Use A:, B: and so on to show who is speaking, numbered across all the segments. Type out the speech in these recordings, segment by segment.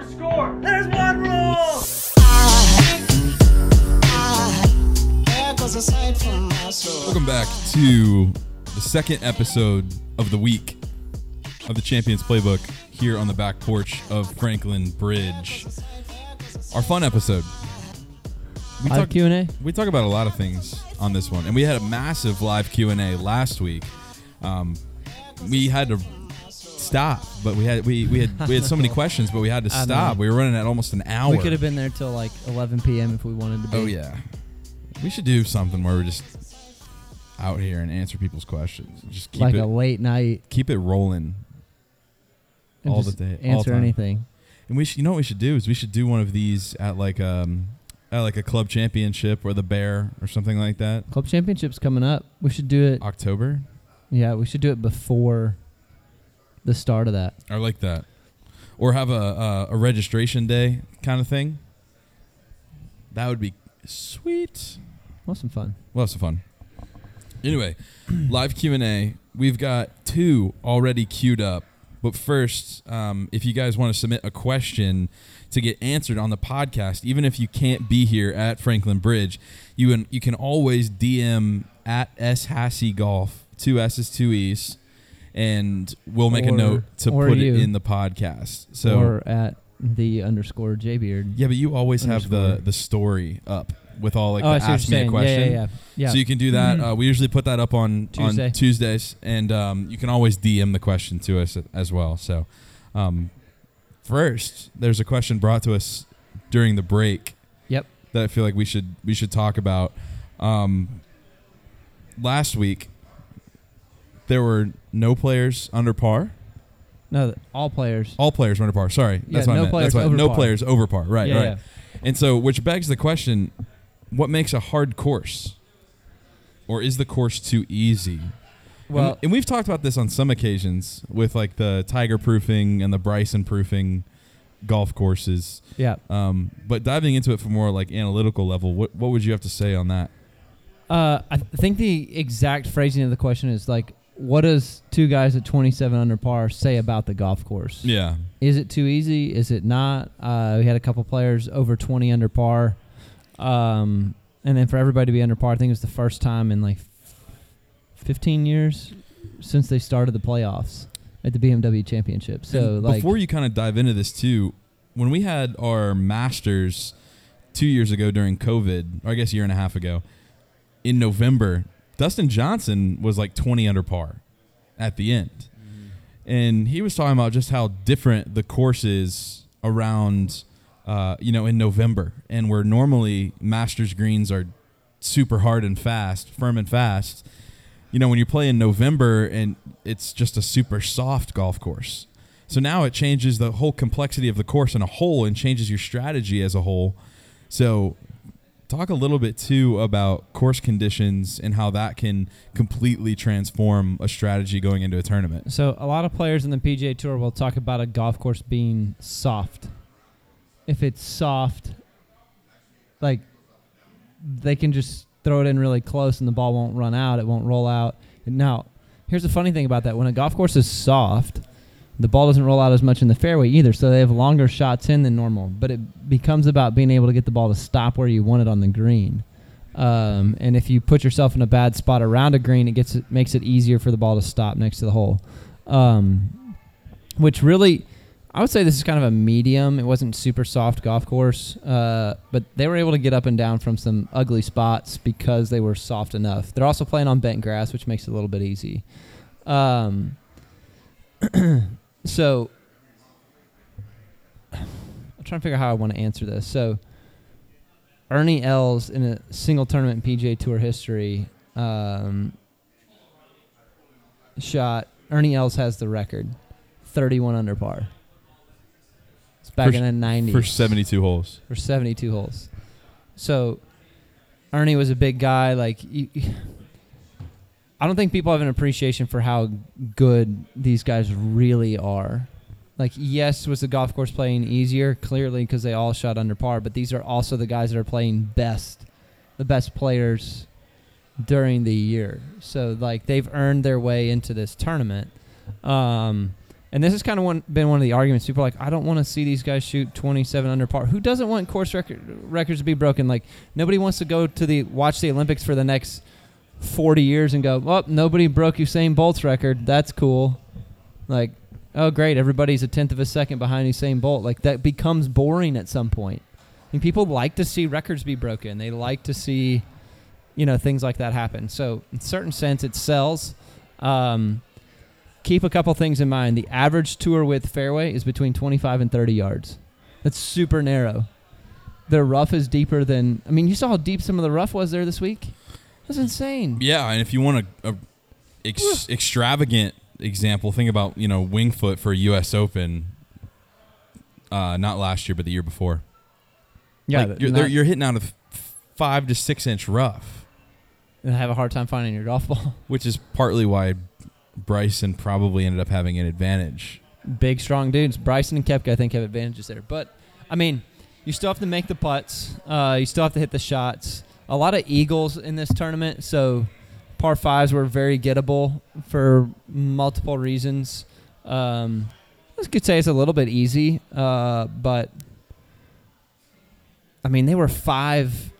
A: over score. There's one rule.
B: Welcome back to the second episode of the week of the Champions Playbook here on the back porch of Franklin Bridge. Our fun episode. We
C: Live Q and A.
B: we talk about a lot of things on this one, and we had a massive live Q and A last week. Um, we had to stop, but we had we, we had we had so many questions, but we had to
C: I
B: stop.
C: know.
B: We were running at almost an hour.
C: We could have been there till like 11 p.m. if we wanted to be.
B: Oh yeah, we should do something where we're just out here and answer people's questions. Just keep
C: like
B: it
C: a late night.
B: keep it rolling.
C: and
B: All
C: just
B: the day- all
C: Answer
B: time.
C: anything.
B: And we should, you know what we should do is we should do one of these at like um at like a club championship or the Bear or something like that.
C: Club championships coming up. We should do it.
B: October.
C: Yeah, we should do it before the start of that.
B: I like that. Or have a a, a registration day kind of thing. That would be sweet.
C: Well, some fun.
B: We'll some fun. Anyway, live Q and A. We've got two already queued up. But first, um, if you guys want to submit a question to get answered on the podcast, even if you can't be here at Franklin Bridge, you can you can always DM at S Hassey Golf, two S's, two E's, and we'll make a note to put
C: you.
B: it in the podcast. So
C: or at the underscore J Beard.
B: yeah, but you always have the the story up with all like
C: oh,
B: the ask me a question.
C: Yeah, yeah, yeah. yeah.
B: So you can do that. Uh, we usually put that up on
C: Tuesday.
B: on Tuesdays, and um, you can always DM the question to us as well. So, um, first, there's a question brought to us during the break.
C: Yep.
B: That I feel like we should we should talk about. Um, last week, there were no players under par.
C: no, all players.
B: All players were under par. Sorry,
C: Yeah,
B: that's what I
C: no
B: meant.
C: players
B: That's what,
C: over
B: no
C: par.
B: players over par. Right,
C: yeah,
B: right.
C: yeah.
B: And so, which begs the question: What makes a hard course, or is the course too easy?
C: Well,
B: and, and we've talked about this on some occasions with like the Tiger proofing and the Bryson proofing golf courses.
C: yeah.
B: Um, but diving into it from more like analytical level, what what would you have to say on that?
C: Uh, I th- think the exact phrasing of the question is like, what does two guys at 27 under par say about the golf course?
B: Yeah,
C: Is it too easy? Is it not? Uh, we had a couple players over 20 under par. Um, and then for everybody to be under par, I think it was the first time in like 15 years since they started the playoffs at the BMW Championship. So,
B: And
C: like,
B: before you kind of dive into this too, when we had our Masters two years ago during COVID, or I guess a year and a half ago, in November, Dustin Johnson was like 20 under par at the end. And he was talking about just how different the course is around, uh, you know, in November. And where normally Masters greens are super hard and fast, firm and fast, you know, when you play in November and it's just a super soft golf course. So now it changes the whole complexity of the course in a whole and changes your strategy as a whole. So talk a little bit too about course conditions and how that can completely transform a strategy going into a tournament.
C: So a lot of players in the PGA Tour will talk about a golf course being soft. If it's soft, like they can just throw it in really close and the ball won't run out, it won't roll out. Now, here's the funny thing about that: when a golf course is soft, the ball doesn't roll out as much in the fairway either, so they have longer shots in than normal. But it becomes about being able to get the ball to stop where you want it on the green. Um, and if you put yourself in a bad spot around a green, it gets it makes it easier for the ball to stop next to the hole. Um, which really, I would say this is kind of a medium. It wasn't super soft golf course, uh, but they were able to get up and down from some ugly spots because they were soft enough. They're also playing on bent grass, which makes it a little bit easy. Um, so I'm trying to figure out how I want to answer this. So Ernie Els in a single tournament in PGA Tour history um, shot. Ernie Els has the record, 31 under par. It's back
B: For-
C: in the 90s
B: For 72 holes.
C: for 72 holes. So Ernie was a big guy. Like, you, I don't think people have an appreciation for how good these guys really are. Like, yes, was the golf course playing easier? Clearly, because they all shot under par. But these are also the guys that are playing best, the best players during the year. So, like, they've earned their way into this tournament. Um, And this has kind of one, been one of the arguments. People are like, I don't want to see these guys shoot 27 under par. Who doesn't want course record, records to be broken? Like nobody wants to go to the watch the Olympics for the next 40 years and go, well, nobody broke Usain Bolt's record. That's cool. Like, oh great, everybody's a tenth of a second behind Usain Bolt. Like that becomes boring at some point. People like to see records be broken. They like to see, you know, things like that happen. So in certain sense, it sells. Um, keep a couple things in mind. The average tour width fairway is between 25 and 30 yards. That's super narrow. The rough is deeper than. I mean, you saw how deep some of the rough was there this week. That's insane.
B: Yeah, and if you want a, a ex- extravagant example, think about you know Wingfoot for U.S. Open. Uh, not last year, but the year before.
C: Yeah,
B: Like, you're, you're hitting out of five to six inch rough,
C: and have a hard time finding your golf ball.
B: which is partly why Bryson probably ended up having an advantage.
C: Big, strong dudes. Bryson and Koepka, I think, have advantages there. But I mean, you still have to make the putts. Uh, you still have to hit the shots. A lot of eagles in this tournament, so par fives were very gettable for multiple reasons. Um, I could say it's a little bit easy, uh, but I mean, they were five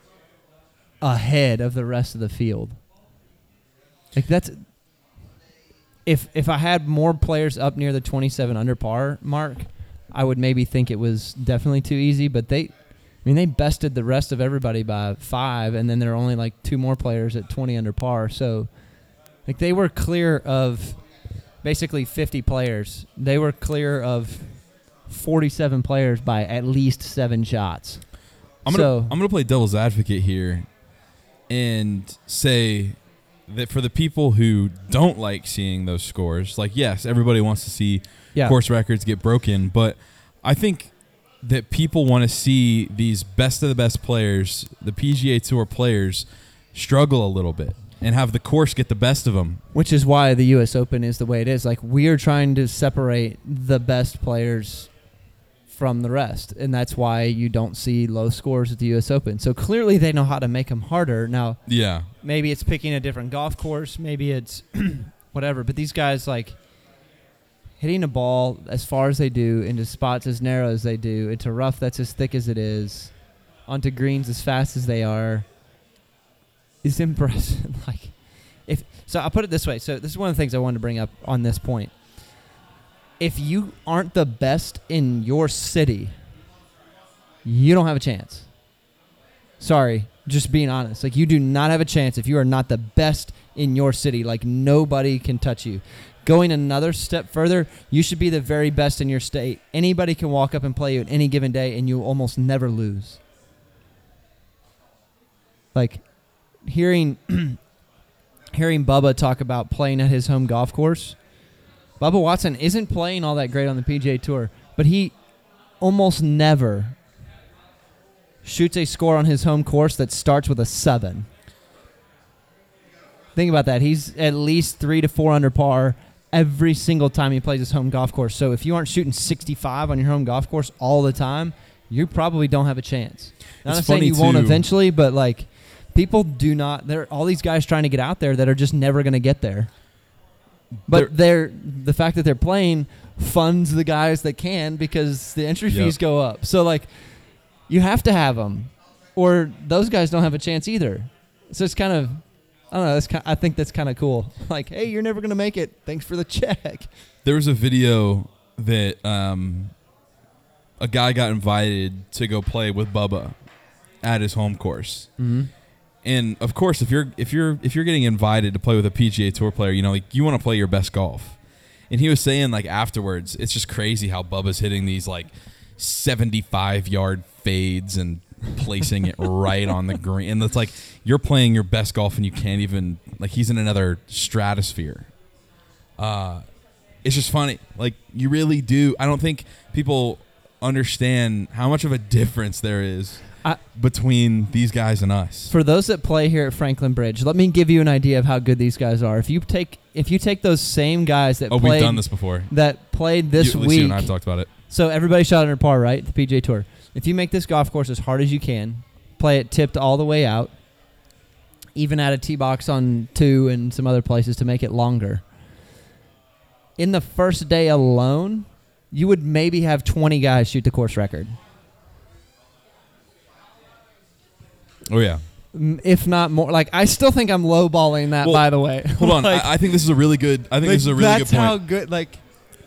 C: ahead of the rest of the field. Like that's if if I had more players up near the 27 under par mark, I would maybe think it was definitely too easy. But they, I mean, they bested the rest of everybody by five, and then there are only like two more players at 20 under par. So, like they were clear of basically 50 players. They were clear of 47 players by at least seven shots.
B: I'm gonna
C: So-
B: I'm gonna play devil's advocate here, and say that for the people who don't like seeing those scores, like yes, everybody wants to see
C: Yeah.
B: course records get broken, but I think that people want to see these best of the best players, the PGA Tour players, struggle a little bit and have the course get the best of them.
C: Which is why the U.S. Open is the way it is. Like we are trying to separate the best players from the rest, and that's why you don't see low scores at the U.S. Open. So clearly, they know how to make them harder. Now,
B: Yeah,
C: maybe it's picking a different golf course, maybe it's whatever. But these guys like hitting a ball as far as they do into spots as narrow as they do into rough that's as thick as it is onto greens as fast as they are is impressive. like if so, I'll put it this way. So this is one of the things I wanted to bring up on this point. If you aren't the best in your city, you don't have a chance. Sorry, just being honest. Like you do not have a chance if you are not the best in your city. Like nobody can touch you. Going another step further, you should be the very best in your state. Anybody can walk up and play you at any given day and you almost never lose. Like hearing hearing Bubba talk about playing at his home golf course. Bubba Watson isn't playing all that great on the PGA Tour, but he almost never shoots a score on his home course that starts with a seven. Think about that. He's at least three to four under par every single time he plays his home golf course. So if you aren't shooting 65 on your home golf course all the time, you probably don't have a chance. Not saying you won't eventually, but like people do not. There are all these guys trying to get out there that are just never going to get there. But they're the fact that they're playing funds the guys that can because the entry
B: Yep.
C: fees go up. So like you have to have them, or those guys don't have a chance either. So it's kind of, I don't know. That's kind, I think that's kind of cool. Like, hey, you're never gonna make it. Thanks for the check.
B: there was a video that um, a guy got invited to go play with Bubba at his home course.
C: Mm-hmm.
B: And of course, if you're if you're if you're getting invited to play with a PGA Tour player, you know, like you want to play your best golf. And he was saying like afterwards, it's just crazy how Bubba's hitting these like 75 yard fades and placing it right on the green. And it's like you're playing your best golf and you can't even like he's in another stratosphere. Uh it's just funny. Like you really do. I don't think people understand how much of a difference there is
C: I-
B: between these guys and us.
C: For those that play here at Franklin Bridge, let me give you an idea of how good these guys are. If you take if you take those same guys that
B: Oh,
C: played
B: we've done this before.
C: that played this
B: you,
C: week,
B: you and I've talked about it.
C: So everybody shot under par, right? The PJ Tour. If you make this golf course as hard as you can, play it tipped all the way out, even add a tee box on two and some other places to make it longer. in the first day alone, you would maybe have 20 guys shoot the course record,
B: Oh yeah.
C: If not more. Like I still think I'm lowballing that.
B: Well,
C: by the way,
B: Hold on.
C: Like-
B: I, I think this is a really good. I think
C: like,
B: this is a really good point.
C: That's how good. Like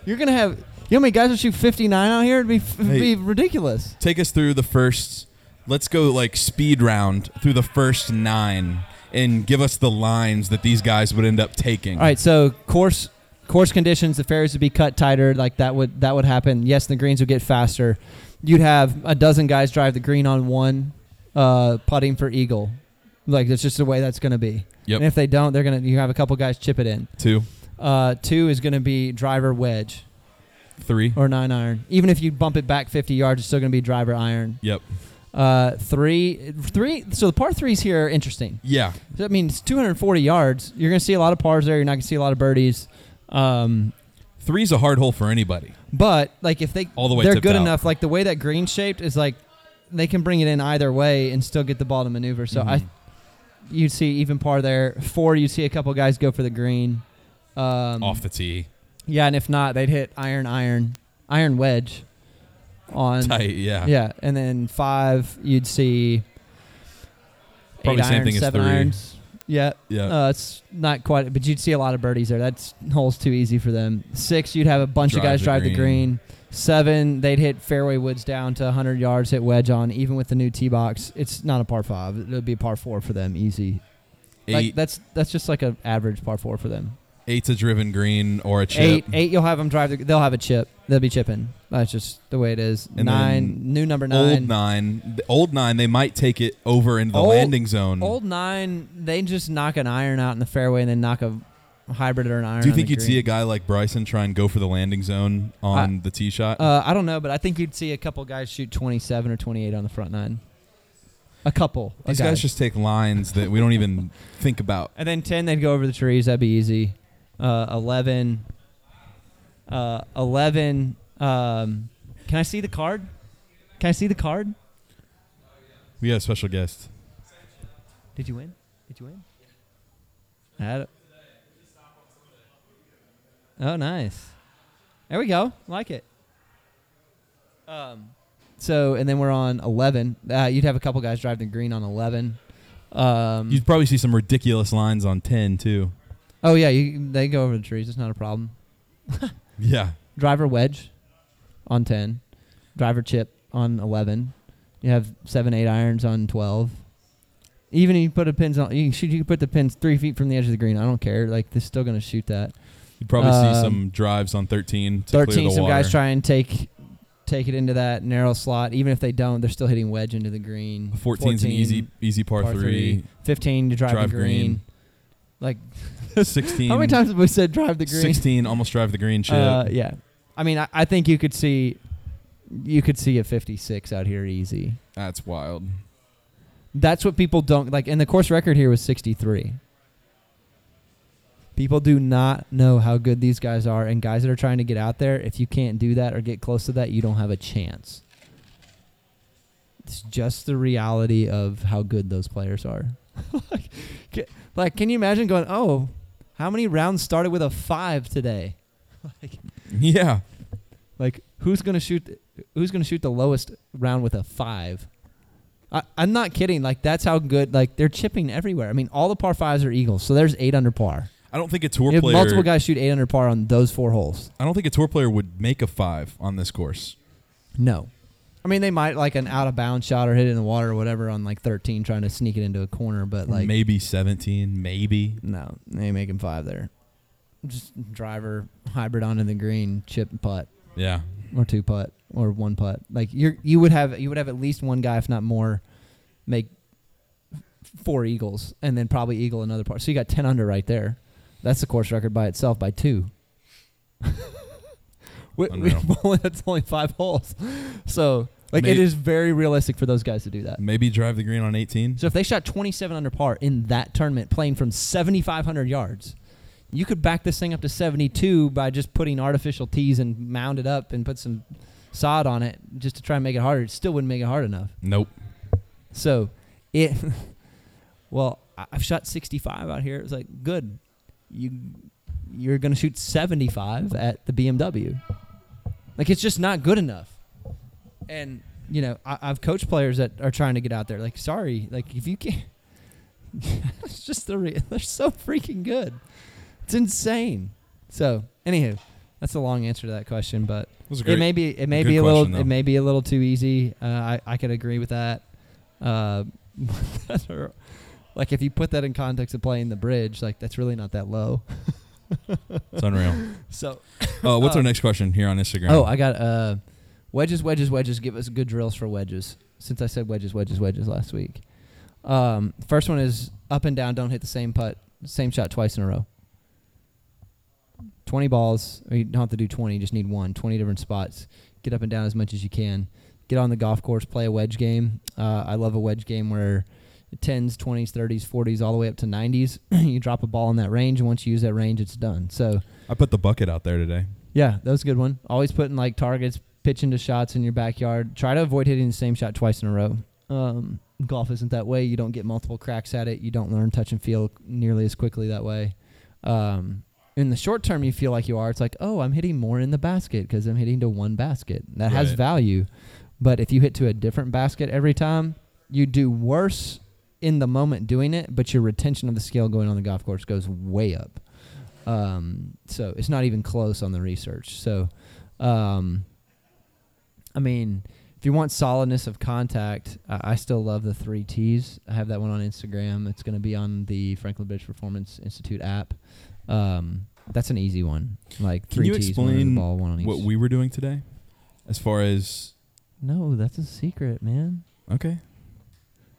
C: you're gonna have. You know how many guys would shoot 59 out here? It'd be, it'd
B: Hey.
C: be ridiculous.
B: Take us through the first. Let's go like speed round through the first nine and give us the lines that these guys would end up taking.
C: All right, so course course conditions, the fairways would be cut tighter, like that would that would happen. Yes, the greens would get faster. You'd have a dozen guys drive the green on one, uh, putting for eagle. Like that's just the way that's going to be.
B: Yep.
C: And if they don't, they're gonna you have a couple guys chip it in.
B: Two,
C: Uh, two is going to be driver wedge
B: three.
C: or nine iron. Even if you bump it back 50 yards, it's still going to be driver iron.
B: Yep.
C: Uh, three, three. So the par threes here are interesting.
B: Yeah.
C: I mean, it's 240 yards. You're going to see a lot of pars there. You're not going to see a lot of birdies. Um,
B: Three's a hard hole for anybody.
C: but like if they
B: All the way
C: they're good
B: out.
C: enough. Like the way that green shaped is like they can bring it in either way and still get the ball to maneuver. So I
B: Mhm.
C: you'd see even par there. Four, you see a couple guys go for the green. Um,
B: off the tee.
C: Yeah, and if not, they'd hit iron, iron, iron wedge on.
B: Tight. Yeah.
C: Yeah, and then five, you'd see
B: Probably
C: eight
B: same
C: irons,
B: thing as
C: seven
B: three.
C: irons. Yeah,
B: Yeah.
C: uh, it's not quite, but you'd see a lot of birdies there. That's hole's too easy for them. Six, you'd have a bunch of guys
B: the
C: drive the
B: green.
C: green. Seven, they'd hit fairway woods down to 100 yards, hit wedge on. Even with the new tee box, it's not a par five. It would be a par four for them, easy. Like
B: Eight.
C: that's that's just like an average par four for them.
B: Eight's a driven green or a chip.
C: Eight, eight, you'll have them drive. The, they'll have a chip. They'll be chipping. That's just the way it is.
B: And
C: nine, new number nine.
B: Old nine. The Old nine. They might take it over into the
C: Old-
B: landing zone.
C: Old nine, they just knock an iron out in the fairway and then knock a hybrid or an iron.
B: Do you think you'd see a guy like Bryson try and go for the landing zone on the tee shot?
C: Uh, I don't know, but I think you'd see a couple guys shoot 27 or 28 on the front nine. A couple.
B: These guys just take lines that we don't even think about.
C: And then 10, they'd go over the trees. That'd be easy. Uh, 11. Uh, 11. Um, can I see the card? Can I see the card?
B: We got a special guest.
C: Did you win? Did you win? I had it. Oh, nice. There we go. Like it. Um, so and then we're on eleven. Uh, you'd have a couple guys driving the green on eleven. Um,
B: You'd probably see some ridiculous lines on ten too.
C: Oh yeah, you, they go over the trees. It's not a problem.
B: Yeah.
C: Driver wedge on ten. Driver chip on eleven. You have seven, eight irons on twelve. Even if you put a pins on, you can shoot. You can put the pins three feet from the edge of the green. I don't care. Like they're still gonna shoot that.
B: You'd probably see
C: Um,
B: some drives on thirteen. To clear
C: Thirteen.
B: the
C: Some guys try and take take it into that narrow slot. Even if they don't, they're still hitting wedge into the green.
B: 14's an easy easy par,
C: par
B: three.
C: Fifteen to drive,
B: Drive
C: the green.
B: green.
C: Like
B: 16.
C: how many times have we said drive the green?
B: 16 almost drive the green chip.
C: Uh, yeah. I mean, I, I think you could see you could see a 56 out here easy.
B: That's wild.
C: That's what people don't like. And the course record here was 63. People do not know how good these guys are, and guys that are trying to get out there, if you can't do that or get close to that, you don't have a chance. It's just the reality of how good those players are. like, like, can you imagine going, oh, how many rounds started with a five today? like,
B: Yeah.
C: like who's gonna shoot? Who's gonna shoot the lowest round with a five? I, I'm not kidding. Like that's how good. Like they're chipping everywhere. I mean, all the par fives are eagles, so there's eight under par.
B: I don't think a tour
C: You
B: player.
C: multiple guys shoot eight under par on those four holes.
B: I don't think a tour player would make a five on this course.
C: No, I mean they might like an out of bounds shot or hit it in the water or whatever on like 13, trying to sneak it into a corner. But like
B: maybe 17, maybe.
C: no, they ain't making five there. Just driver hybrid onto the green, chip and putt.
B: Yeah.
C: or two putt or one putt. Like you're you would have you would have at least one guy, if not more, make four eagles and then probably eagle another part. So you got ten under right there. That's the course record by itself by two. we, we, that's only five holes. So like it
B: May-
C: is very realistic for those guys to do that.
B: Maybe drive the green on 18.
C: So if they shot 27 under par in that tournament, playing from 7,500 yards, you could back this thing up to 72 by just putting artificial tees and mound it up and put some sod on it just to try and make it harder. It still wouldn't make it hard enough.
B: Nope.
C: So it, well, I- I've shot 65 out here. It was like good. You you're going to shoot 75 at the BMW. Like it's just not good enough. And you know, I, I've coached players that are trying to get out there. Like, sorry, like if you can't, it's just the re- they're so freaking good. It's insane. So, anywho, that's a long answer to that question, but
B: It a
C: it may be it may be a
B: question,
C: little
B: though.
C: it may be a little too easy. Uh, I I could agree with that. Uh, like if you put that in context of playing the bridge, like that's really not that low.
B: It's unreal.
C: So
B: Oh, what's our
C: Um,
B: next question here on Instagram?
C: oh, I got uh, wedges, wedges, wedges. Give us good drills for wedges. Since I said wedges, wedges, wedges last week. Um, first one is up and down. Don't hit the same putt, same shot twice in a row. Twenty balls. Or you don't have to do twenty. You just need one. Twenty different spots. Get up and down as much as you can. Get on the golf course. Play a wedge game. Uh, I love a wedge game where tens, twenties, thirties, forties, all the way up to nineties. you drop a ball in that range, and once you use that range, it's done. So
B: I put the bucket out there today.
C: yeah, that was a good one. Always putting like targets, pitching to shots in your backyard. Try to avoid hitting the same shot twice in a row. Um, golf isn't that way. You don't get multiple cracks at it. You don't learn touch and feel nearly as quickly that way. Um, in the short term, you feel like you are. It's like, oh, I'm hitting more in the basket because I'm hitting to one basket. That has value. But if you hit to a different basket every time, you do worse in the moment doing it, but your retention of the skill going on the golf course goes way up. Um, so it's not even close on the research. So, um, I mean, if you want solidness of contact, I, I still love the three T's. I have that one on Instagram. It's going to be on the Franklin Bridge Performance Institute app. Um, that's an easy one. Like
B: Can
C: three
B: you
C: T's, one under the
B: explain
C: ball, one on each.
B: What we were doing today, as far as
C: no, that's a secret, man.
B: okay,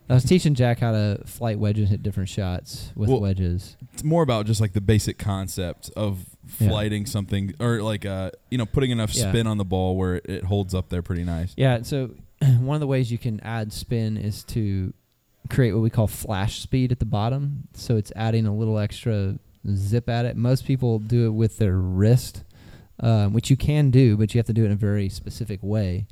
C: I was teaching Jack how to flight wedges, and hit different shots with
B: Well,
C: wedges.
B: it's more about just like the basic concept of
C: Yeah.
B: flighting something or like uh you know putting enough
C: Yeah.
B: spin on the ball where it, it holds up there pretty nice.
C: Yeah, so one of the ways you can add spin is to create what we call flash speed at the bottom. So it's adding a little extra zip at it. Most people do it with their wrist, um, which you can do, but you have to do it in a very specific way.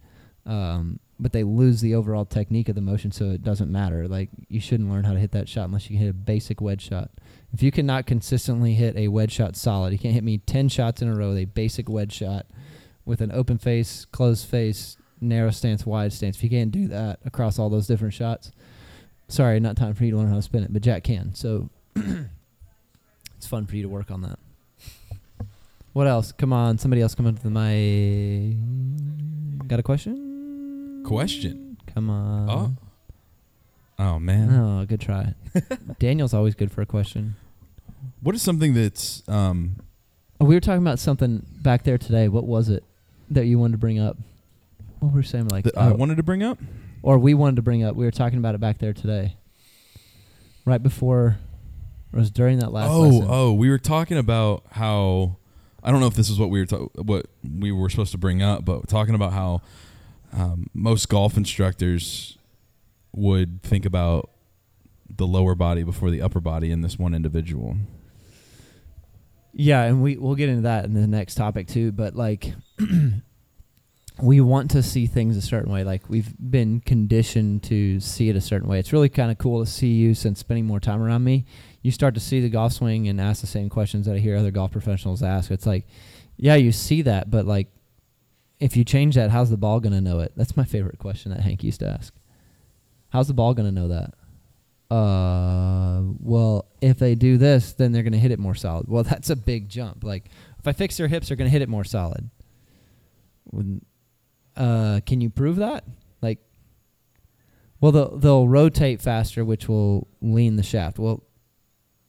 C: Um, but they lose the overall technique of the motion, so it doesn't matter. Like you shouldn't learn how to hit that shot unless you can hit a basic wedge shot. If you cannot consistently hit a wedge shot solid, you can't hit me ten shots in a row with a basic wedge shot with an open face, closed face, narrow stance, wide stance. If you can't do that across all those different shots, sorry, not time for you to learn how to spin it, but Jack can. So it's fun for you to work on that. What else? Come on, somebody else come up to the mic. Got a question?
B: Question.
C: Come on.
B: Oh. Oh man,
C: Oh, good try. Daniel's always good for a question.
B: what is something that's um
C: Oh, we were talking about something back there today. What was it that you wanted to bring up? What were we saying? Like,
B: that I
C: oh,
B: wanted to bring up?
C: or we wanted to bring up. We were talking about it back there today, right before, or it was during that last
B: oh,
C: lesson.
B: oh, we were talking about how I don't know if this is what we were ta- what we were supposed to bring up, but talking about how um, most golf instructors would think about the lower body before the upper body in this one individual.
C: Yeah, and we we'll get into that in the next topic too. But like, we want to see things a certain way. Like we've been conditioned to see it a certain way. It's really kind of cool to see you since spending more time around me. You start to see the golf swing and ask the same questions that I hear other golf professionals ask. It's like, yeah, you see that, but like, if you change that, how's the ball gonna know it? That's my favorite question that Hank used to ask. How's the ball gonna know that? uh, well, if they do this, then they're going to hit it more solid. Well, that's a big jump. Like, if I fix their hips, they're going to hit it more solid. Uh, can you prove that? Like, well, they'll, they'll rotate faster, which will lean the shaft. Well,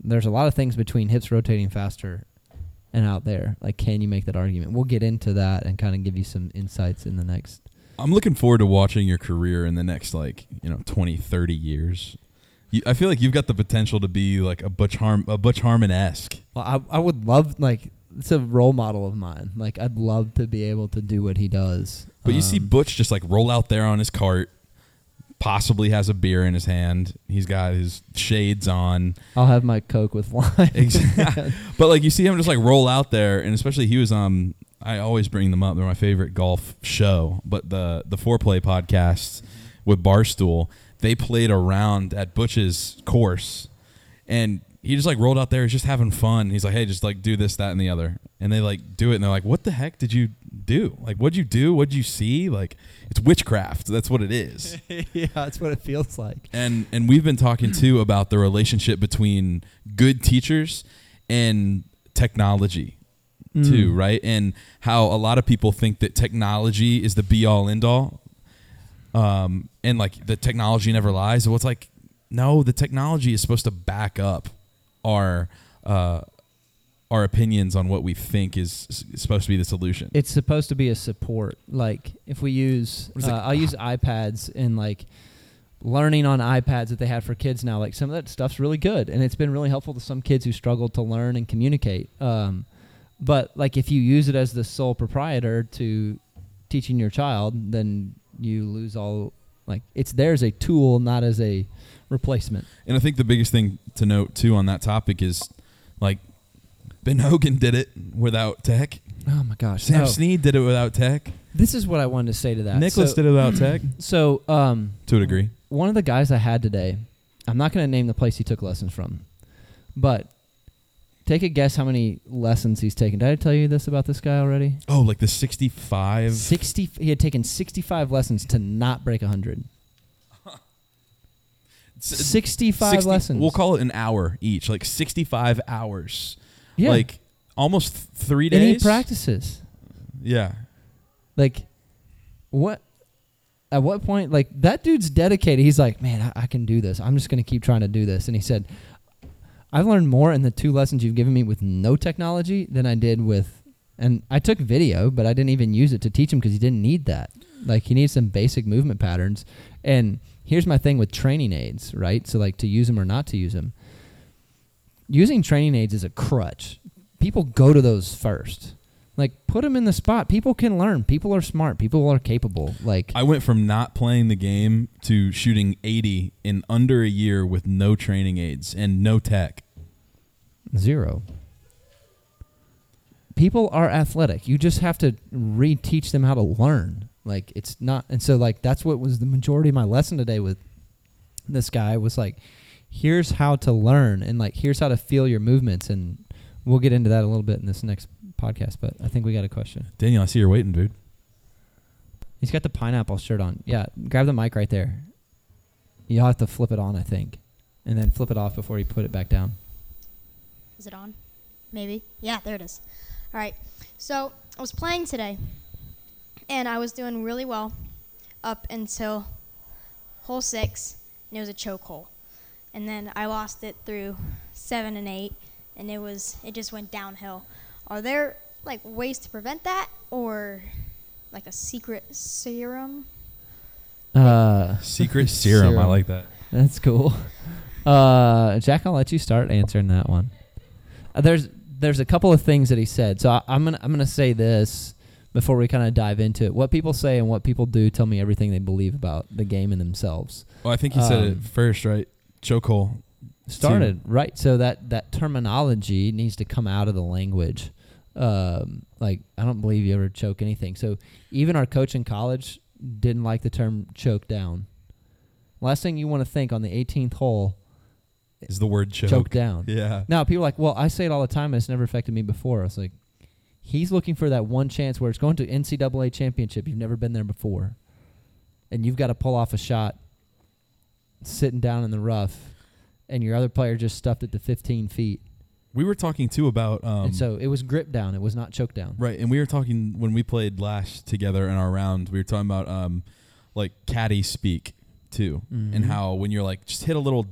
C: there's a lot of things between hips rotating faster and out there. Like, can you make that argument? We'll get into that and kind of give you some insights in the next.
B: I'm looking forward to watching your career in the next like, you know, 20, 30 years. You, I feel like you've got the potential to be like a Butch Harm a Butch Harmon-esque.
C: Well, I, I would love like it's a role model of mine. Like I'd love to be able to do what he does.
B: But you see
C: Um,
B: Butch just like roll out there on his cart, possibly has a beer in his hand. He's got his shades on.
C: I'll have my Coke with wine.
B: Exactly. but like you see him just like roll out there, and especially he was um I always bring them up. They're my favorite golf show. But the the foreplay podcast with Barstool, they played around at Butch's course, and he just like rolled out there, he's just having fun. He's like, hey, just like do this, that, and the other, and they like do it, and they're like, what the heck did you do? Like, what'd you do? What'd you see? Like, it's witchcraft. That's what it is.
C: yeah, that's what it feels like.
B: and and we've been talking too about the relationship between good teachers and technology too,
C: Mm.
B: right? And how a lot of people think that technology is the be all end all. Um, and like the technology never lies. Well, it's like, no, the technology is supposed to back up our uh, our opinions on what we think is s- supposed to be the solution.
C: It's supposed to be a support. Like if we use, uh,
B: it?
C: I'll use iPads and like learning on iPads that they have for kids now. Like some of that stuff's really good, and it's been really helpful to some kids who struggle to learn and communicate. Um, but like if you use it as the sole proprietor to teaching your child, then you lose all. Like it's there as a tool, not as a replacement.
B: And I think the biggest thing to note too on that topic is like Ben Hogan did it without tech.
C: Oh my gosh!
B: Sam
C: Oh,
B: Snead did it without tech.
C: this is what I wanted to say to that.
B: Nicklaus
C: so,
B: did it without tech.
C: So, um,
B: To a degree.
C: one of the guys I had today, I'm not going to name the place he took lessons from, but take a guess how many lessons he's taken. Did I tell you this about this guy already?
B: Oh, like the 65.
C: 60 he had taken 65 lessons to not break 100.
B: S-
C: 65
B: 60
C: lessons.
B: We'll call it an hour each, like 65 hours.
C: yeah.
B: Like almost th- three
C: and he practices.
B: Yeah.
C: Like what at what point like that dude's dedicated. He's like, "Man, I, I can do this. I'm just going to keep trying to do this." And he said, "I've learned more in the two lessons you've given me with no technology than I did with and I took video, but I didn't even use it to teach him because he didn't need that. Like he needs some basic movement patterns. And here's my thing with training aids, right? So like to use them or not to use them. Using training aids is a crutch. People go to those first. Like put them in the spot. People can learn. People are smart. People are capable. Like
B: I went from not playing the game to shooting 80 in under a year with no training aids and no tech.
C: Zero. People are athletic. You just have to reteach them how to learn. Like it's not and so like that's what was the majority of my lesson today with this guy was like here's how to learn and like here's how to feel your movements and we'll get into that a little bit in this next podcast, but I think we got a question.
B: Daniel, I see you're waiting, dude.
C: He's got the pineapple shirt on. Yeah, grab the mic right there. You'll have to flip it on, I think. And then flip it off before you put it back down.
D: Is it on? Maybe. Yeah, there it is. All right. So I was playing today, and I was doing really well up until hole six, and it was a choke hole. And then I lost it through seven and eight, and it was it just went downhill. Are there like ways to prevent that, or like a secret serum?
C: Uh,
B: Secret serum. I like that.
C: That's cool. Uh, Jack, I'll let you start answering that one. Uh, there's there's a couple of things that he said, so I, I'm gonna I'm gonna say this before we kind of dive into it. What people say and what people do tell me everything they believe about the game and themselves.
B: Well, I think you said
C: Um,
B: it first, right? Chokehold.
C: Started right, so that that terminology needs to come out of the language. Um, like I don't believe you ever choke anything. So even our coach in college didn't like the term choke down. Last thing you want to think on the 18th hole,
B: Is the word choke.
C: choke down.
B: Yeah.
C: Now people are like, well, I say it all the time, and it's never affected me before. I was like, he's looking for that one chance where it's going to NCAA championship. You've never been there before, and you've got to pull off a shot, sitting down in the rough, and your other player just stuffed it to 15 feet.
B: We were talking too about um
C: and so it was grip down. It was not choke down.
B: right, and we were talking when we played last together in our round. We were talking about um like caddy speak too, and
C: Mhm.
B: how when you're like just hit a little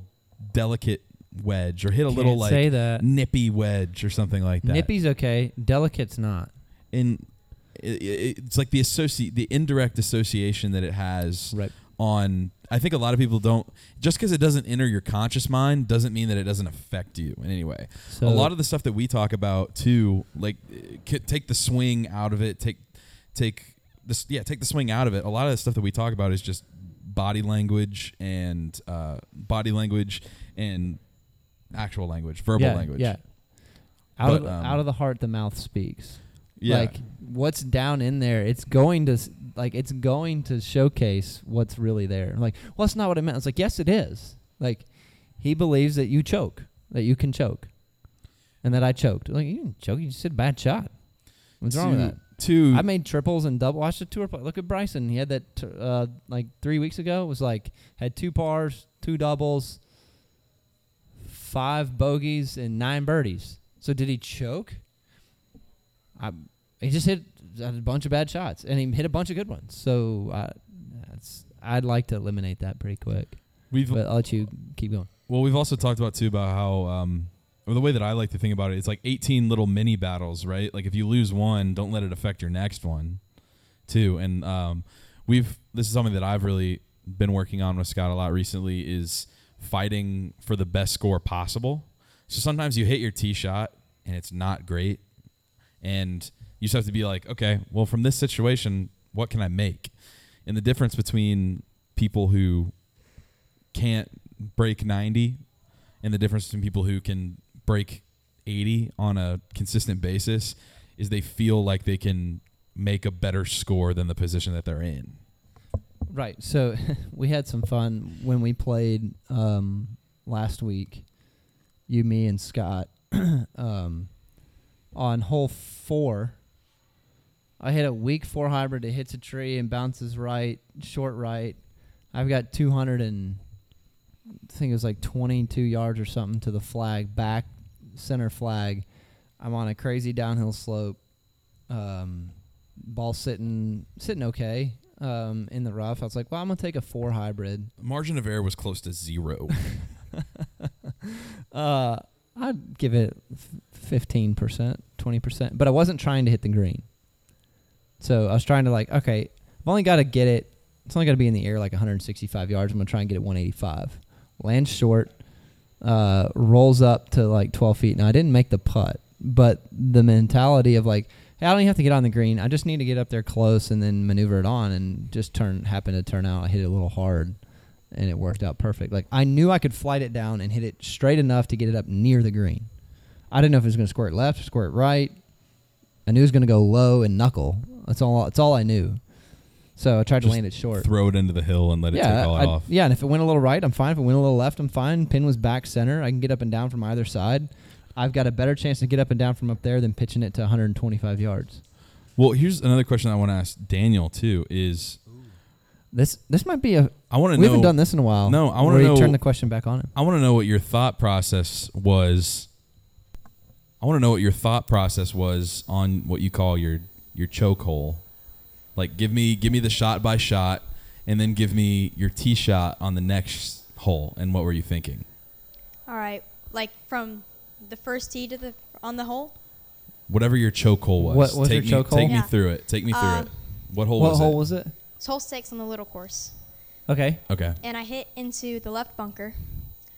B: delicate wedge or hit a little
C: Can't
B: like
C: say that.
B: nippy wedge or something like that.
C: Nippy's okay. Delicate's not.
B: and it, it, it's like the associ the indirect association that it has
C: Right.
B: on I think a lot of people don't just because it doesn't enter your conscious mind doesn't mean that it doesn't affect you in any way.
C: So
B: a lot of the stuff that we talk about too, like c- take the swing out of it, take take this yeah, take the swing out of it. A lot of the stuff that we talk about is just body language and uh, body language and actual language, verbal
C: yeah,
B: language.
C: Yeah. Out of
B: But,
C: the,
B: um,
C: out of the heart, the mouth speaks.
B: yeah.
C: Like what's down in there, it's going to like it's going to showcase what's really there. Like, well, that's not what I meant. It's like, yes, it is. Like, he believes that you choke. that you can choke, and that I choked. Like you didn't choke, you just hit a bad shot. What's wrong with that?
B: Two.
C: I made triples and double. Watch the tour play. Look at Bryson. He had that t- uh, like three weeks ago. It was like had two pars, two doubles, five bogeys, and nine birdies. So did he choke? I, he just hit a bunch of bad shots, and he hit a bunch of good ones. So uh, that's I'd like to eliminate that pretty quick.
B: we've
C: But I'll let you keep going.
B: Well, we've also talked about too about how um, or the way that I like to think about it, it's like 18 little mini battles, right? Like if you lose one, don't let it affect your next one, too. And um, we've this is something that I've really been working on with Scott a lot recently is fighting for the best score possible. So sometimes you hit your tee shot and it's not great, and you just have to be like, okay, well, from this situation, what can I make? And the difference between people who can't break 90 and the difference between people who can break 80 on a consistent basis is they feel like they can make a better score than the position that they're in.
C: Right. So we had some fun when we played um, last week. You, me, and Scott um, on hole four. I hit a weak four hybrid. It hits a tree and bounces right, short right. I've got 200 and I think it was like 22 yards or something to the flag, back center flag. I'm on a crazy downhill slope. Um, ball sitting sitting okay um, in the rough. I was like, well, I'm gonna take a four hybrid.
B: Margin of error was close to zero.
C: Uh, I'd give it fifteen percent, twenty percent, but I wasn't trying to hit the green. So I was trying to like, okay, I've only got to get it. It's only got to be in the air like 165 yards. I'm gonna try and get it 185. Lands short, uh, rolls up to like 12 feet. Now I didn't make the putt, but the mentality of like, I don't even have to get on the green. I just need to get up there close and then maneuver it on, and just turn happen to turn out. I hit it a little hard, and it worked out perfect. Like I knew I could flight it down and hit it straight enough to get it up near the green. I didn't know if it was going to squirt left, squirt right. I knew it was going to go low and knuckle. That's all. That's all I knew. So I tried to land it short.
B: Throw it into the hill and let it
C: yeah,
B: take all
C: I-
B: off.
C: yeah, and if it went a little right, I'm fine. If it went a little left, I'm fine. Pin was back center. I can get up and down from either side. I've got a better chance to get up and down from up there than pitching it to 125 yards.
B: Well, here's another question I want to ask Daniel too. Is
C: This this might be a.
B: I want to
C: We
B: know.
C: haven't done this in a while.
B: No, I wanna
C: where
B: know-
C: turn the question back on him.
B: I want to know what your thought process was. I want to know what your thought process was on what you call your your choke hole. Like, give me give me the shot by shot, and then give me your tee shot on the next hole. And what were you thinking?
D: All right, like from the first tee to the on the hole.
B: Whatever your choke hole was.
C: What was
B: take
C: your
B: me,
C: choke hole?
B: Take me
D: Yeah.
B: through it. Take me through
D: Um,
B: it. What hole
C: what
B: was
C: hole
B: it?
C: was it?
D: It's hole six on the little course,
C: Okay.
B: okay.
D: and I hit into the left bunker,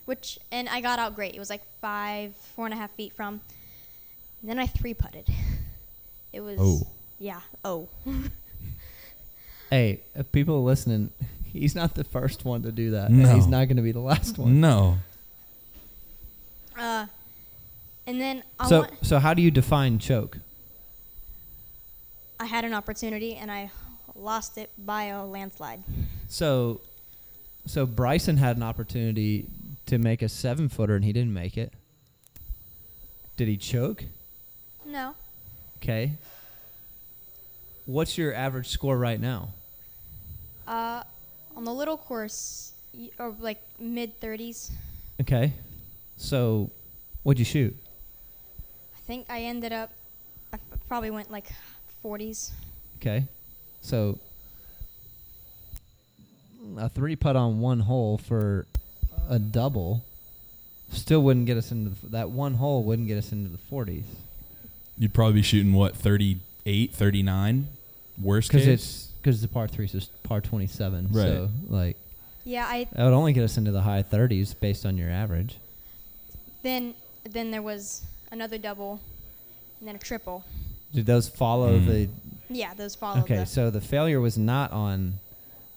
D: which and I got out great. It was like five, four and a half feet from. And then I three putted. It was.
B: Oh.
D: Yeah. Oh.
C: Hey, if people are listening, he's not the first one to do that.
B: No.
C: And he's not going to be the last one.
B: No.
D: Uh, and then I
C: so,
D: want,
C: so how do you define choke?
D: I had an opportunity and I lost it by a landslide.
C: So, so Bryson had an opportunity to make a seven footer and he didn't make it. Did he choke?
D: No.
C: Okay. What's your average score right now?
D: Uh, on the little course, y- or like mid 30s.
C: Okay. So, what'd you shoot?
D: I think I ended up. I f- probably went like 40s.
C: Okay. So, a three putt on one hole for a double still wouldn't get us into the, that one hole wouldn't get us into the 40s
B: You'd probably be shooting what 38, 39? Worst
C: because
B: case.
C: it's because the par three is par 27
B: Right.
C: so like
D: Yeah, I
C: that would only get us into the high 30s based on your average
D: then then there was another double, and then a triple.
C: did those follow
B: Mm.
C: the
D: Yeah, those followed.
C: okay
D: the,
C: so the failure was not on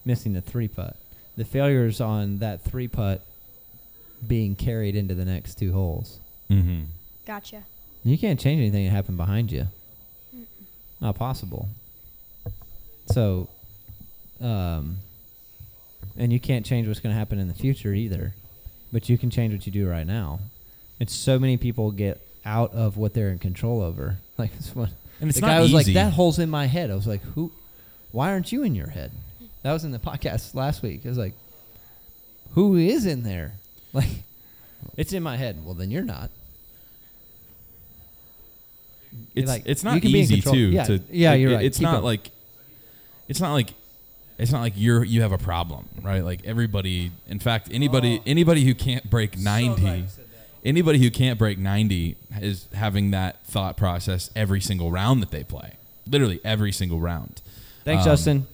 C: missing the three putt the failure is on that three putt being carried into the next two holes
B: mm-hmm.
D: Gotcha.
C: You can't change anything that happened behind you. Not possible. So, um, and you can't change what's going to happen in the future either. But you can change what you do right now. And so many people get out of what they're in control over. Like this one,
B: And it's
C: the
B: not
C: guy was
B: easy.
C: like, "That hole's in my head." I was like, "Who? Why aren't you in your head?" That was in the podcast last week. I was like, "Who is in there?" Like, it's in my head. Well, then you're not.
B: it's
C: like,
B: it's not
C: can be in
B: easy
C: control.
B: too.
C: Yeah,
B: to,
C: yeah,
B: like,
C: you're
B: it-
C: right.
B: It's
C: Keep
B: not
C: going.
B: like it's not like it's not like you're you have a problem, right? Like everybody. In fact, anybody oh. anybody who can't break ninety, anybody who can't break ninety is having that thought process every single round that they play. Literally every single round.
C: Thanks,
B: Um,
C: Justin.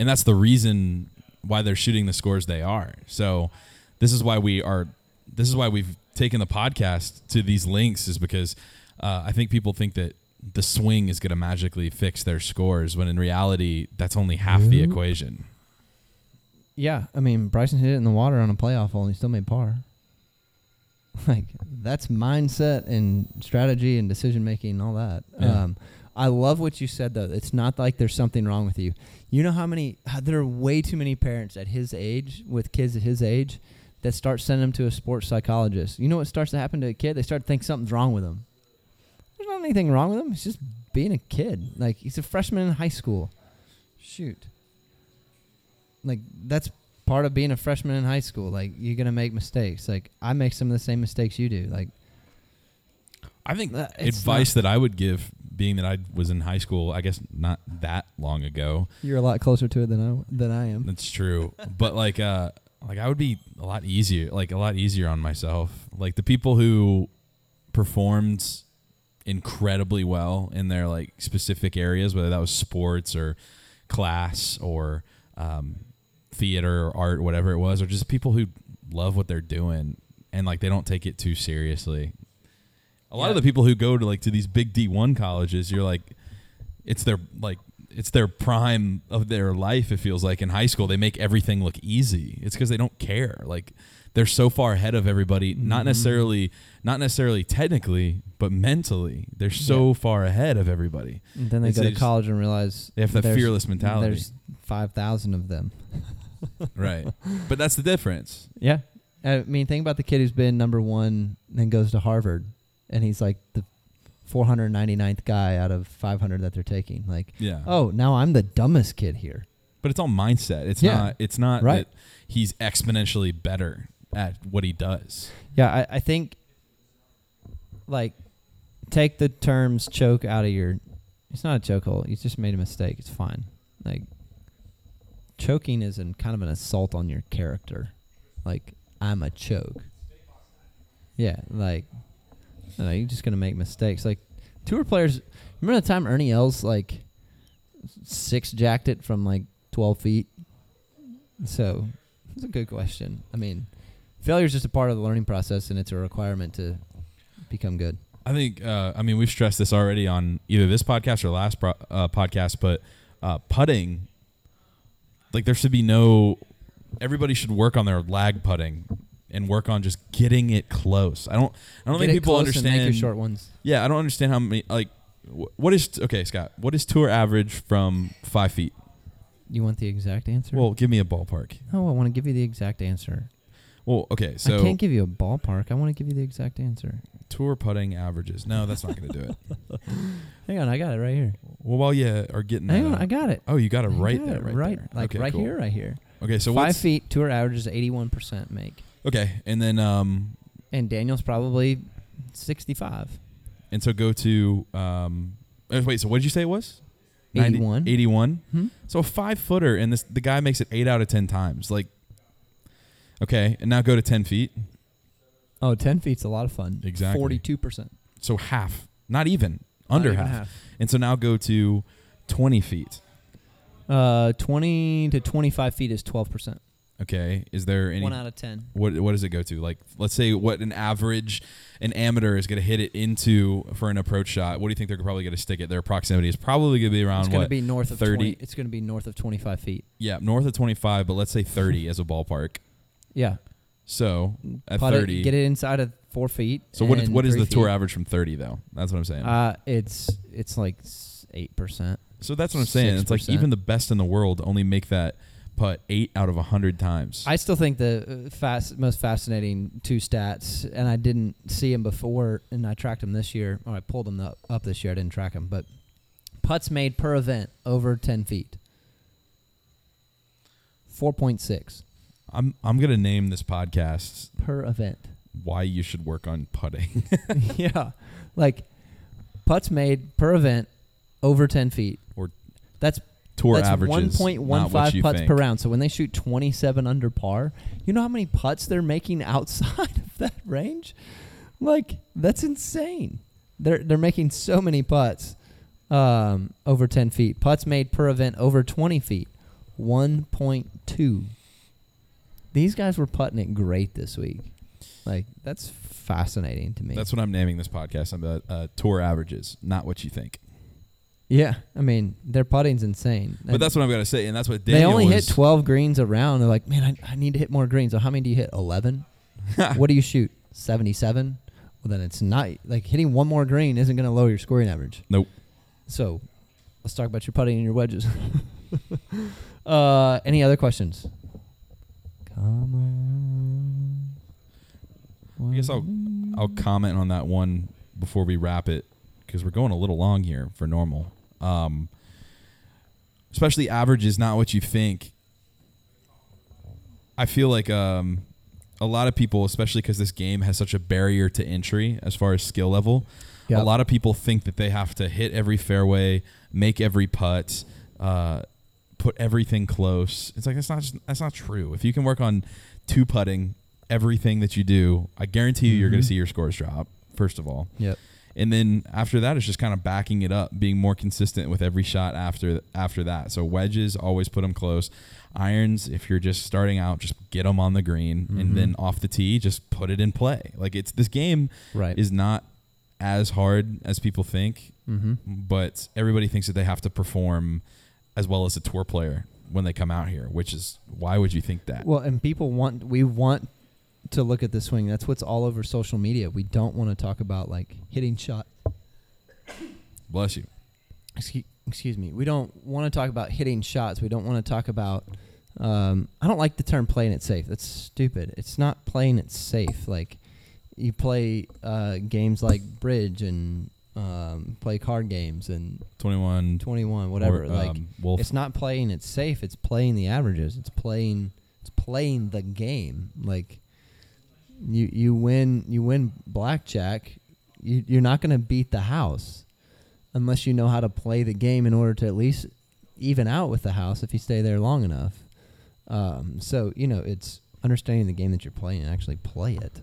B: and that's the reason why they're shooting the scores they are. So this is why we are. This is why we've taken the podcast to these links is because uh, I think people think that the swing is going to magically fix their scores when in reality that's only half the
C: Mm-hmm.
B: equation.
C: Yeah, I mean Bryson hit it in the water on a playoff hole and he still made par. Like that's mindset and strategy and decision making and all that.
B: Yeah.
C: Um, I love what you said though. It's not like there's something wrong with you. You know how many how- there are way too many parents at his age with kids at his age that start sending them to a sports psychologist. You know what starts to happen to a kid? They start to think something's wrong with them. There's not anything wrong with him. He's just being a kid. Like he's a freshman in high school. Shoot like that's part of being a freshman in high school. Like you're gonna make mistakes. Like I make some of the same mistakes you do. Like
B: I think
C: Uh,
B: advice that I would give, being that I was in high school, I guess not that long ago.
C: you're a lot closer to it than I than I am.
B: That's true. but like uh like I would be a lot easier like a lot easier on myself. Like the people who performed incredibly well in their like specific areas, whether that was sports or class or um, theater or art, whatever it was, or just people who love what they're doing and like they don't take it too seriously. A lot of the people who go to like to these big D one colleges, you're like, it's their like it's their prime of their life. It feels like in high school they make everything look easy. It's because they don't care. Like they're so far ahead of everybody. Not
C: Mhm.
B: necessarily, not necessarily technically, but mentally, they're so
C: Yeah.
B: far ahead of everybody.
C: And then they
B: It's-
C: go to college and realize
B: They have that fearless mentality,
C: There's five thousand of them.
B: right? But that's the difference.
C: Yeah, I mean, think about the kid who's been number one and goes to Harvard, and he's like the 499th guy out of 500 that they're taking. Like,
B: Yeah.
C: oh, now I'm the dumbest kid here.
B: But it's all mindset. It's
C: Yeah.
B: not. It's not
C: Right.
B: that he's exponentially better at what he does.
C: Yeah, I, I think like take the terms choke out of your. It's not a chokehold. You just made a mistake. It's fine. Like choking is an, kind of an assault on your character. Like I'm a choke. Yeah, like you know, you're just gonna make mistakes. Like tour players. Remember the time Ernie Els like six jacked it from like 12 feet? So it's a good question. I mean, failure is just a part of the learning process, and it's a requirement to become good.
B: I think. Uh, I mean, we've stressed this already on either this podcast or last pro- uh, podcast, but uh, putting. Like there should be no. Everybody should work on their lag putting, and work on just getting it close. I don't. I don't
C: Get
B: think people understand.
C: Short ones.
B: Yeah, I don't understand how many. Like, wh- what is okay, Scott? What is tour average from five feet?
C: You want the exact answer?
B: Well, give me a ballpark.
C: no, I want to give you the exact answer.
B: Well, okay, so I
C: can't give you a ballpark. I want to give you the exact answer.
B: tour putting averages. No, that's not going to do it.
C: Hang on, I got it right here.
B: Well, while you are getting
C: Hang
B: that,
C: on, I got it.
B: oh, you got it right
C: got
B: there,
C: it
B: right,
C: right,
B: there.
C: like
B: Okay,
C: right
B: cool.
C: here, right here.
B: Okay, so
C: Five feet tour average is eighty-one percent make,
B: okay, and then um,
C: and Daniel's probably sixty-five.
B: and so go to um, uh, wait. So what did you say it was?
C: 81.
B: 81.
C: Hmm?
B: So a five footer, and this the guy makes it eight out of ten times. Like, okay, and now go to ten feet.
C: Oh, 10 feet's a lot of fun.
B: Exactly.
C: Forty-two percent.
B: So half, not even under half. And so now go to twenty feet.
C: Uh, twenty to twenty-five feet is twelve percent.
B: Okay, is there any?
C: One out of ten.
B: What what does it go to? Like, let's say what an average, an amateur is going to hit it into for an approach shot. What do you think they're probably going to stick it? Their proximity is probably going to be around
C: It's going to
B: what?
C: be north of
B: 30?
C: 20. It's going to be north of twenty-five feet.
B: yeah, north of twenty five, but let's say thirty as a ballpark.
C: Yeah.
B: So at
C: Putt it-
B: thirty,
C: get it inside of four feet.
B: so what is
C: and
B: what is
C: three
B: the tour
C: feet.
B: average from thirty though? That's what I'm saying.
C: Uh, it's it's like eight percent.
B: so that's what I'm saying. It's like
C: 6%.
B: even the best in the world only make that putt eight out of a hundred times.
C: I still think the uh, fast, most fascinating two stats, and I didn't see them before, and I tracked them this year. Or I pulled them up, up this year. I didn't track them, but putts made per event over 10 feet. 4.6
B: I'm I'm gonna name this podcast
C: per event.
B: why you should work on putting.
C: yeah. Like putts made per event over 10 feet.
B: Or
C: that's
B: Tour
C: that's
B: averages,
C: 1.15 putts
B: think.
C: per round. So when they shoot 27 under par, you know how many putts they're making outside of that range? Like that's insane. They're they're making so many putts um, over 10 feet. Putts made per event over 20 feet, 1.2. These guys were putting it great this week. Like that's fascinating to me.
B: That's what I'm naming this podcast. I'm uh, uh, tour averages, not what you think.
C: yeah, I mean their putting's insane.
B: But that's what I'm gonna say, and that's what
C: they only hit 12 greens around. They're like, man, I, I need to hit more greens. So how many do you hit? 11. what do you shoot? 77. Well, then it's not like hitting one more green isn't going to lower your scoring average.
B: Nope.
C: So let's talk about your putting and your wedges. uh, any other questions? Come on.
B: I guess I'll I'll comment on that one before we wrap it because we're going a little long here for normal. Um, especially average is not what you think. I feel like um, a lot of people, especially because this game has such a barrier to entry as far as skill level,
C: Yep.
B: a lot of people think that they have to hit every fairway, make every putt, uh, put everything close. It's like that's not just, that's not true. If you can work on two putting everything that you do, I guarantee you you're going to see your scores drop. First of all,
C: Yep.
B: and then after that, it's just kind of backing it up, being more consistent with every shot after after that. So wedges, always put them close. Irons, if you're just starting out, just get them on the green,
C: Mhm.
B: and then off the tee, just put it in play. Like it's this game
C: Right.
B: is not as hard as people think,
C: mm-hmm.
B: but everybody thinks that they have to perform as well as a tour player when they come out here. Which is why would you think that?
C: Well, and people want we want to look at the swing. That's what's all over social media. We don't want to talk about like hitting shot.
B: Bless you.
C: Excuse, excuse me. We don't want to talk about hitting shots. We don't want to talk about. Um, I don't like the term playing it safe. That's stupid. It's not playing it safe. Like you play uh, games like bridge and um, play card games and
B: Twenty one,
C: twenty one, whatever. like
B: um,
C: it's not playing it safe. It's playing the averages. It's playing. It's playing the game. Like you, you win. You win blackjack. You, you're not going to beat the house unless you know how to play the game in order to at least even out with the house if you stay there long enough. Um, so you know it's understanding the game that you're playing and actually play it.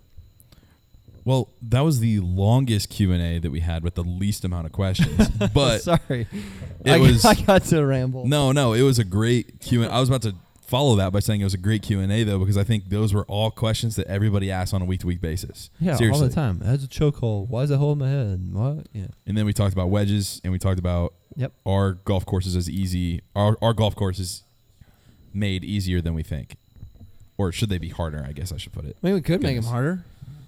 B: Well, that was the longest Q and A that we had with the least amount of questions. But
C: sorry,
B: it
C: I,
B: was
C: I got to ramble.
B: no, no, it was a great Q. and I was about to follow that by saying it was a great Q and A though, because I think those were all questions that everybody asks on a week to week basis.
C: yeah,
B: Seriously.
C: all the time. That's a chokehold. Why is it holding my head? What? Yeah.
B: And then we talked about wedges, and we talked about
C: Yep.
B: our golf courses as easy. Our our golf course is made easier than we think, or should they be harder? I guess I should put it.
C: I mean, we could make them harder.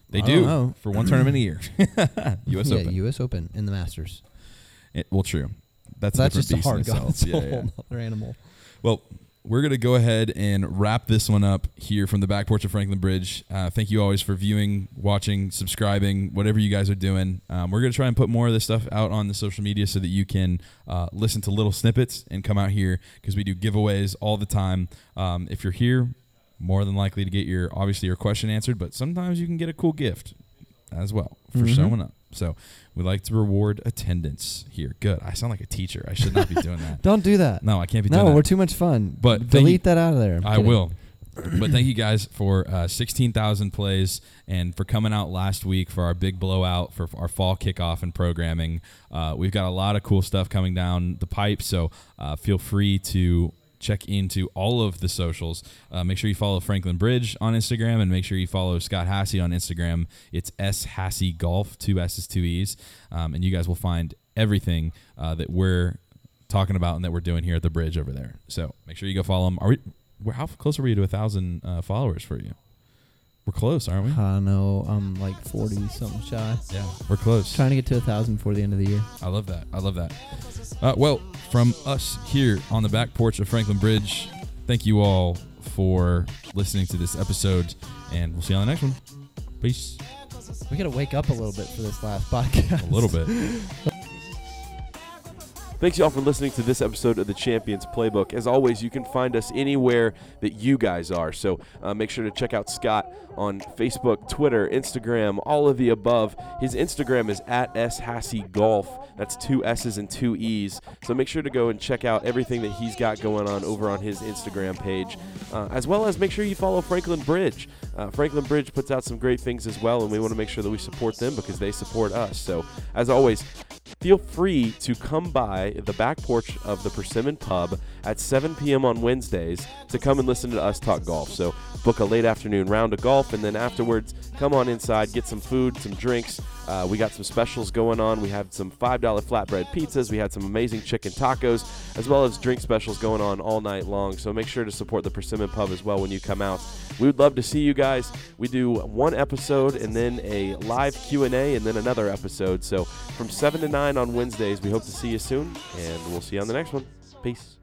B: They
C: I
B: do for one tournament a year. U.S. Open.
C: Yeah,
B: Open.
C: U.S. Open in the Masters.
B: It- well, true. That's,
C: That's
B: a
C: just a
B: different beast in
C: hard golf.
B: itself.
C: It's a
B: Yeah, yeah.
C: whole other animal.
B: Well, we're going to go ahead and wrap this one up here from the back porch of Franklin Bridge. Uh, thank you always for viewing, watching, subscribing, whatever you guys are doing. Um, we're going to try and put more of this stuff out on the social media so that you can uh, listen to little snippets and come out here because we do giveaways all the time. Um, if you're here, more than likely to get your obviously your question answered, but sometimes you can get a cool gift as well for
C: Mhm.
B: showing up. So we like to reward attendance here. Good. I sound like a teacher. I should not be doing that.
C: Don't do that.
B: No, I can't be doing
C: No,
B: that.
C: we're too much fun.
B: But
C: delete that out of there. I'm
B: I
C: kidding.
B: will. but thank you guys for uh, 16,000 plays and for coming out last week for our big blowout for our fall kickoff and programming. Uh, we've got a lot of cool stuff coming down the pipe, so uh, feel free to check into all of the socials. Uh, make sure you follow Franklin Bridge on Instagram and make sure you follow Scott Hassey on Instagram. It's S Hassey Golf, two S's, two E's. Um, and you guys will find everything uh, that we're talking about and that we're doing here at the bridge over there. So make sure you go follow them. Are we? How close are we to a thousand uh, followers for you? We're close, aren't we?
C: I know. I'm like 40 something shy.
B: Yeah, we're close.
C: Trying to get to a thousand before the end of the year.
B: I love that. I love that. Uh, well, from us here on the back porch of Franklin Bridge, thank you all for listening to this episode, and we'll see you on the next one. Peace.
C: We gotta wake up a little bit for this last podcast.
B: A little bit.
E: Thanks, y'all, for listening to this episode of the Champions Playbook. As always, you can find us anywhere that you guys are. So uh, make sure to check out Scott on Facebook, Twitter, Instagram, all of the above. His Instagram is at Golf. That's two S's and two E's. So make sure to go and check out everything that he's got going on over on his Instagram page, uh, as well as make sure you follow Franklin Bridge. Uh, Franklin Bridge puts out some great things as well, and we want to make sure that we support them because they support us. So, as always, feel free to come the back porch of the Persimmon Pub at 7 p.m. on Wednesdays to come and listen to us talk golf. So, book a late afternoon round of golf, and then afterwards, come on inside, get some food, some drinks. Uh, we got some specials going on. We have some $5 flatbread pizzas. We had some amazing chicken tacos, as well as drink specials going on all night long. So make sure to support the Persimmon Pub as well when you come out. We would love to see you guys. We do one episode and then a live Q&A and then another episode. So from 7 to 9 on Wednesdays, we hope to see you soon, and we'll see you on the next one. Peace.